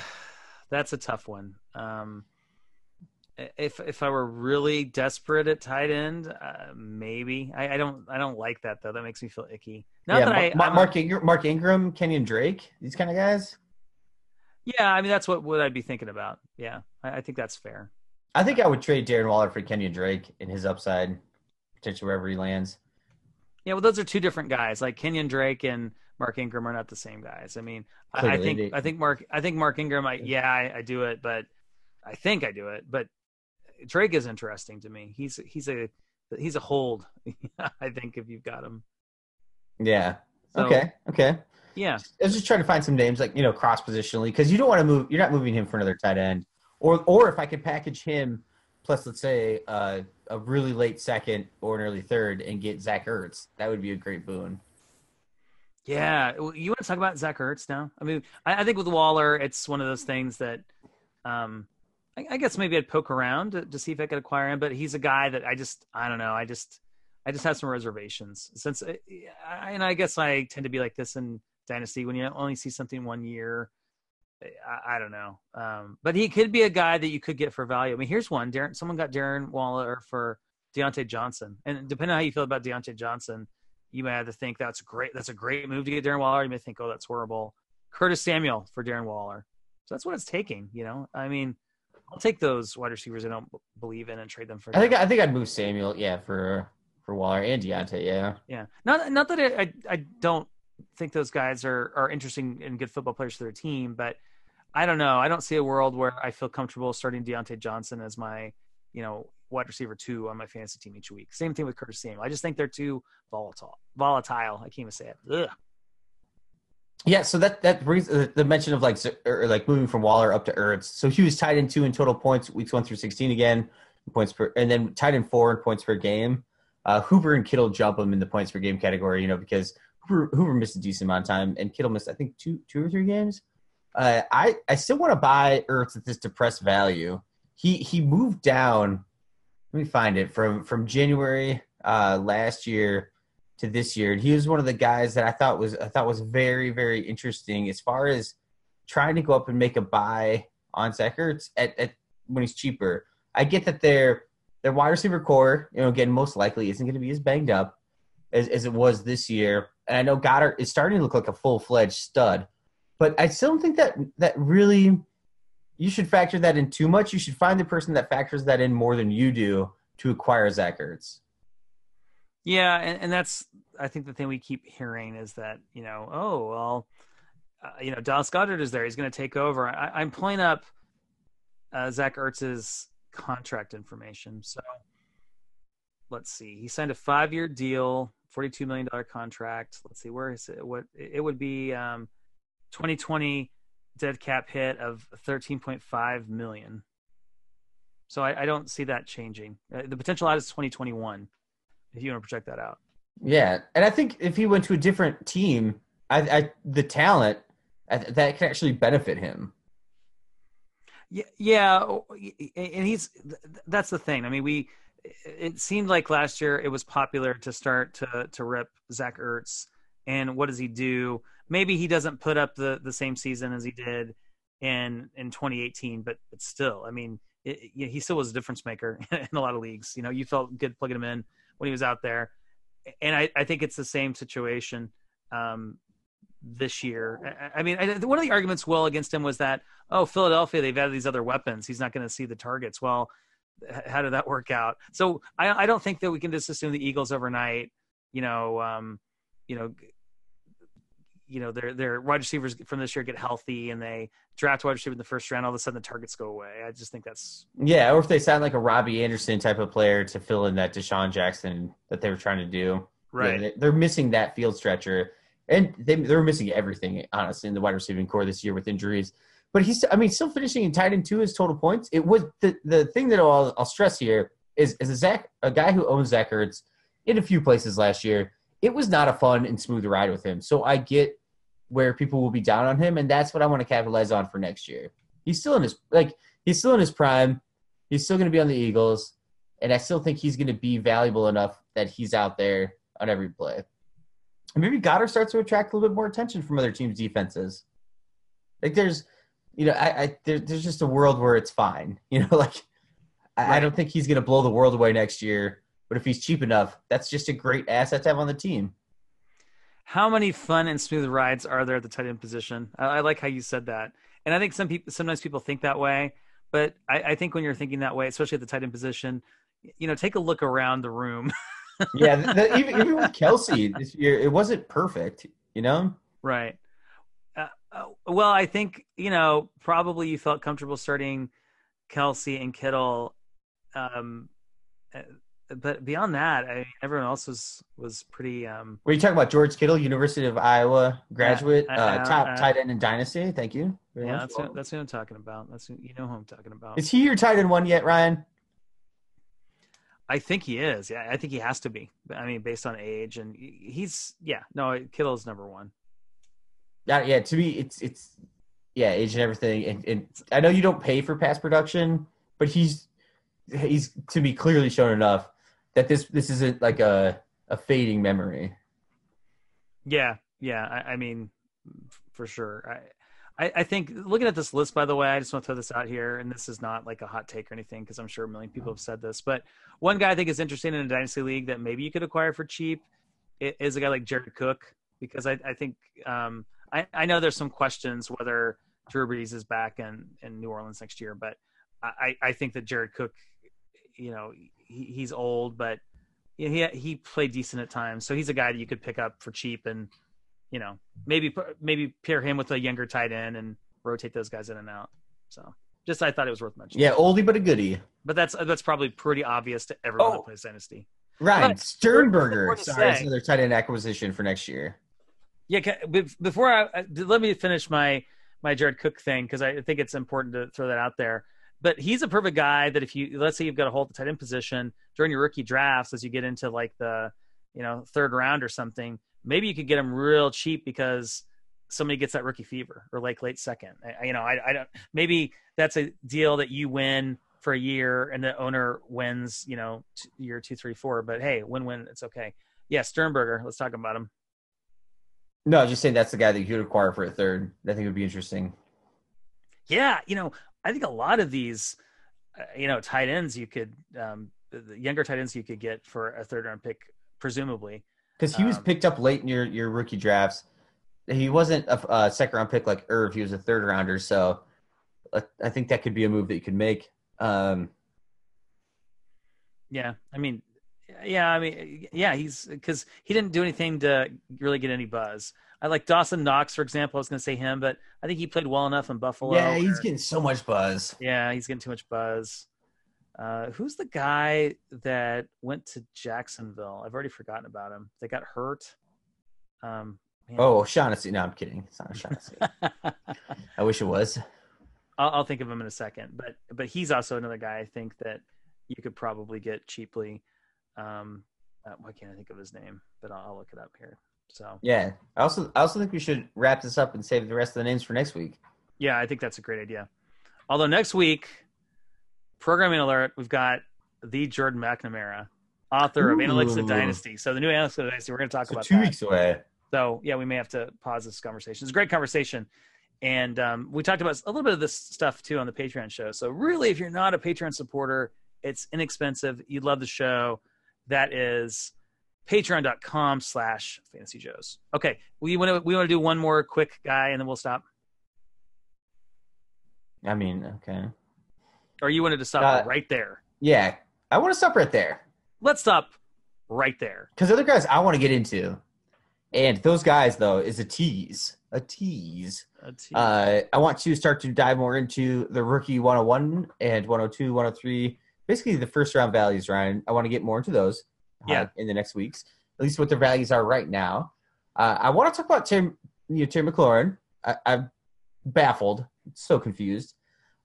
that's a tough one. Um, if if I were really desperate at tight end, uh, maybe I, I, don't I don't like that though. That makes me feel icky. Not yeah, that Mark, I, Mark Ingram, Mark Ingram, Kenyon Drake, these kind of guys. Yeah, I mean that's what what I'd be thinking about. Yeah, I, I think that's fair. I think I would trade Darren Waller for Kenyon Drake in his upside, potentially wherever he lands. Yeah, well, those are two different guys. Like Kenyon Drake and Mark Ingram are not the same guys. I mean, I, I, think I think Mark I think Mark Ingram. I, yeah, I, I, do it, but I think I do it. But Drake is interesting to me. He's he's a he's a hold. [laughs] I think if you've got him. Yeah. So, okay. Okay. Yeah. I was just trying to find some names like you know cross positionally because you don't want to move. You're not moving him for another tight end, or or if I could package him plus let's say uh, a really late second or an early third and get Zach Ertz, that would be a great boon. Yeah, you want to talk about Zach Ertz now? I mean, I, I think with Waller, it's one of those things that, um, I, I guess maybe I'd poke around to, to, see if I could acquire him. But he's a guy that I just, I don't know, I just, I just have some reservations since, uh, I, and I guess I tend to be like this in Dynasty when you only see something one year. I, I don't know, um, but he could be a guy that you could get for value. I mean, here's one: Darren. Someone got Darren Waller for Diontae Johnson, and depending on how you feel about Diontae Johnson you may have to think that's great. That's a great move to get Darren Waller. You may think, oh, that's horrible. Curtis Samuel for Darren Waller. So that's what it's taking. You know, I mean, I'll take those wide receivers I don't believe in and trade them for. I think I think I'd move Samuel, yeah, for for Waller and Diontae, yeah. Yeah, not not that I I, I don't think those guys are are interesting and good football players for their team, but I don't know. I don't see a world where I feel comfortable starting Diontae Johnson as my you know wide receiver two on my fantasy team each week. Same thing with Curtis Samuel. I just think they're too volatile. Volatile. I can't even say it. Ugh. Yeah, so that that brings uh, the mention of like or like moving from Waller up to Ertz. So he was tied in two in total points weeks one through sixteen again points per, and then tied in four in points per game. Uh, Hooper and Kittle jump him in the points per game category, you know, because Hoover, Hooper missed a decent amount of time and Kittle missed I think two two or three games. Uh, I I still want to buy Ertz at this depressed value. He he moved down let me find it from from January uh, last year to this year. And he was one of the guys that I thought was I thought was very very interesting as far as trying to go up and make a buy on Zach at, at when he's cheaper. I get that they're their wide receiver core, you know, again, most likely isn't going to be as banged up as, as it was this year. And I know Goedert is starting to look like a full fledged stud, but I still don't think that that really you should factor that in too much. You should find the person that factors that in more than you do to acquire Zach Ertz. Yeah, and, and that's I think the thing we keep hearing is that you know, oh well, uh, you know, Dallas Goedert is there. He's going to take over. I, am pulling up uh, Zach Ertz's contract information. So let's see. He signed a five-year deal, forty-two million dollar contract. Let's see, where is it? What it would be? Um, 2020 dead cap hit of 13.5 million. So I, I don't see that changing. Uh, the potential out is 2021 if you want to project that out. Yeah, and I think if he went to a different team, I, I the talent I, that can actually benefit him. Yeah, yeah, and he's that's the thing. I mean, we it seemed like last year it was popular to start to to rip Zach Ertz, and what does he do? Maybe he doesn't put up the the same season as he did in in 2018, but but still, I mean, it, he still was a difference maker [laughs] in a lot of leagues. You know, you felt good plugging him in when he was out there. And I, I think it's the same situation um, this year. I, I mean, I, one of the arguments well against him was that, oh, Philadelphia, they've added these other weapons. He's not going to see the targets. Well, how did that work out? So I, I don't think that we can just assume the Eagles overnight, you know, um, you know, you know their their wide receivers from this year get healthy and they draft wide receiver in the first round, all of a sudden the targets go away. I just think that's yeah. Or if they sound like a Robby Anderson type of player to fill in that DeSean Jackson that they were trying to do, right? Yeah, they're missing that field stretcher, and they they're missing everything honestly in the wide receiving core this year with injuries. But he's I mean still finishing in tight end two his total points. It was the the thing that I'll, I'll stress here is is a Zach a guy who owns Zach Ertz in a few places last year it was not a fun and smooth ride with him. So I get where people will be down on him, and that's what I want to capitalize on for next year. He's still in his like he's still in his prime. He's still going to be on the Eagles, and I still think he's going to be valuable enough that he's out there on every play. And maybe Goedert starts to attract a little bit more attention from other teams' defenses. Like there's, you know, I, I there, there's just a world where it's fine. [laughs] You know, like I, right. I don't think he's going to blow the world away next year. But if he's cheap enough, that's just a great asset to have on the team. How many fun and smooth rides are there at the tight end position? I, I like how you said that, and I think some people sometimes people think that way. But I, I think when you're thinking that way, especially at the tight end position, you know, take a look around the room. [laughs] yeah, the, even, even with Kelce this year, it wasn't perfect. You know, right? Uh, uh, well, I think you know probably you felt comfortable starting Kelce and Kittle um, but beyond that, I, everyone else was was pretty. Um, Were you talking about George Kittle, University of Iowa graduate, uh, uh, top uh, tight end in Dynasty? Thank you. Very yeah, that's what, that's what I'm talking about. That's who, you know who I'm talking about. Is he your tight end one yet, Ryan? I think he is. Yeah, I think he has to be. I mean, based on age, and he's yeah. No, Kittle's number one. Yeah, yeah. To me, it's it's yeah, age and everything. And, and I know you don't pay for pass production, but he's he's to be clearly shown enough that this this isn't like a a fading memory. Yeah, yeah. I, I mean, for sure. I, I, I think looking at this list, by the way, I just want to throw this out here, and this is not like a hot take or anything because I'm sure a million people have said this. But one guy I think is interesting in a dynasty league that maybe you could acquire for cheap is a guy like Jared Cook because I, I think um, I, I know there's some questions whether Drew Brees is back in, in New Orleans next year, but I, I think that Jared Cook, you know, he, he's old, but he he played decent at times. So he's a guy that you could pick up for cheap, and you know maybe maybe pair him with a younger tight end and rotate those guys in and out. So just I thought it was worth mentioning. Yeah, oldie but a goodie. But that's that's probably pretty obvious to everyone oh. that plays Dynasty. Right, but, Sternberger. Sorry, it's another tight end acquisition for next year. Yeah, before I let me finish my my Jared Cook thing because I think it's important to throw that out there. But he's a perfect guy that if you let's say you've got a hold the tight end position during your rookie drafts as you get into like the you know third round or something, maybe you could get him real cheap because somebody gets that rookie fever or like late second. I, you know, I, I don't. Maybe that's a deal that you win for a year and the owner wins. You know, t- year two, three, four. But hey, win-win. It's okay. Yeah, Sternberger. Let's talk about him. No, I was just saying that's the guy that you would acquire for a third. I think would be interesting. Yeah, you know, I think a lot of these, uh, you know, tight ends you could um, the, younger tight ends you could get for a third round pick, presumably. Because he was Um, picked up late in your, your rookie drafts. He wasn't a, a second round pick like Irv. He was a third rounder. So uh, I think that could be a move that you could make. Um, Yeah, I mean, yeah, I mean, yeah, he's because he didn't do anything to really get any buzz. I like Dawson Knox, for example. I was going to say him, but I think he played well enough in Buffalo. yeah, he's getting so much buzz. yeah, he's getting too much buzz. Uh, who's the guy that went to Jacksonville? I've already forgotten about him. They got hurt. Um, man. Oh, Shaughnessy. No, I'm kidding. It's not Shaughnessy. [laughs] I wish it was. I'll, I'll think of him in a second. But but he's also another guy I think that you could probably get cheaply. Um, uh, why can't I think of his name? But I'll, I'll look it up here. So Yeah. I also I also think we should wrap this up and save the rest of the names for next week. yeah, I think that's a great idea. Although next week, programming alert, we've got the Jordan McNamara, author of Analytics of Dynasty. So the new Analytics of Dynasty, we're going to talk So about two that. weeks away. So yeah, we may have to pause this conversation. It's a great conversation, and um, we talked about a little bit of this stuff too on the Patreon show. So really, if you're not a Patreon supporter, it's inexpensive. You'd love the show. That is patreon.com slash fantasy joes. Okay, we want to we want to do one more quick guy, and then we'll stop. I mean, okay. Or you wanted to stop Uh, right there. Yeah. I want to stop right there. Let's stop right there. Because other guys I want to get into. And those guys, though, is a tease. A tease. Let's see. Uh, I want to start to dive more into the rookie 101 and 102, 103. Basically, the first round values, Ryan. I want to get more into those uh, Yeah. in the next weeks, at least what their values are right now. Uh, I want to talk about Tim, you know, Terry McLaurin. I, I'm baffled, so confused.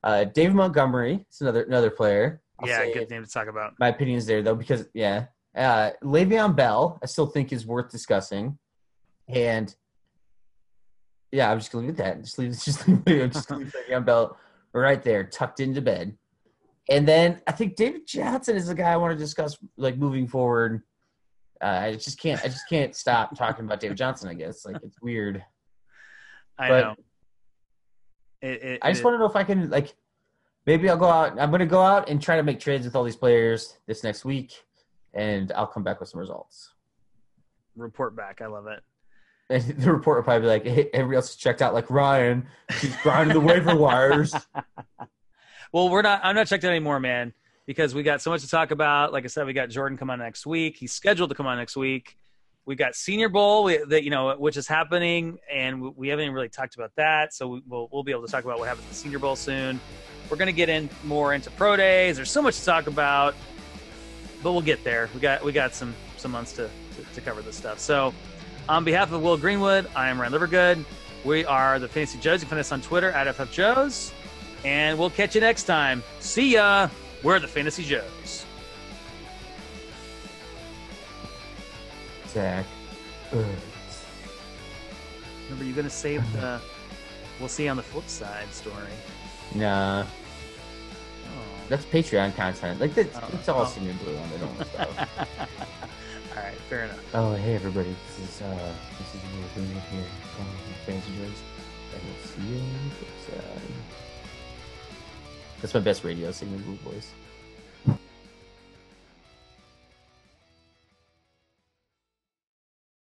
Uh, David Montgomery is another another player. I'll yeah, good name to talk about. My opinion is there though because yeah, uh, Le'Veon Bell I still think is worth discussing, and yeah, I'm just gonna leave that. Just leave, [laughs] just leave, just leave Le'Veon Bell right there, tucked into bed. And then I think David Johnson is the guy I want to discuss, like moving forward. Uh, I just can't, I just can't stop talking about David Johnson. I guess like it's weird. I but- know. It, it, I just it- want to know if I can like maybe I'll go out. I'm going to go out and try to make trades with all these players this next week, and I'll come back with some results. report back. I love it. [laughs] And the report will probably be like, hey, everybody else is checked out, like Ryan. He's grinding the waiver wires. [laughs] Well, we're not. I'm not checked out anymore, man, because we got so much to talk about. Like I said, we got Jordan come on next week. He's scheduled to come on next week. We got Senior Bowl, we- that you know, which is happening, and we, we haven't really talked about that. So we, we'll we'll be able to talk about what happens at the Senior Bowl soon. We're gonna get in more into pro days. There's so much to talk about, but we'll get there. We got we got some some months to to, to cover this stuff. So, on behalf of Will Greenwood, I am Ryan Livergood. We are the Fantasy Joes. You can find us on Twitter at FFJoes. And we'll catch you next time. See ya. We're the Fantasy Joes. Zach. Ugh. Remember, you're going to save the we'll see on the flip side story. Nah, Oh. that's Patreon content. Like that's, Oh. it's all Oh. senior blue on the normal stuff. [laughs] All right, fair enough. Oh, hey everybody. This is uh, this is Will Greenwood here from Fantasy Joes, and we'll see you on the flip side. That's my best radio singing voice.